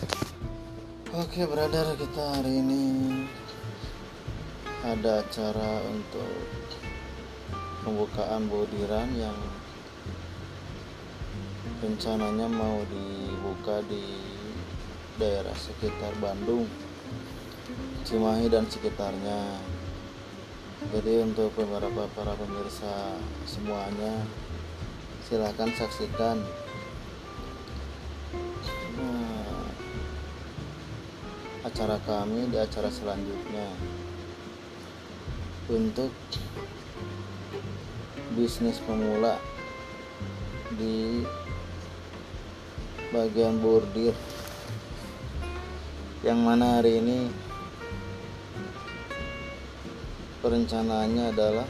Oke, brother, kita hari ini ada acara untuk pembukaan bodiran yang rencananya mau dibuka di daerah sekitar Bandung, Cimahi dan sekitarnya. Jadi untuk beberapa para pemirsa semuanya silahkan saksikan acara kami di acara selanjutnya. Untuk bisnis pemula di bagian bordir. Yang mana hari ini perencanaannya adalah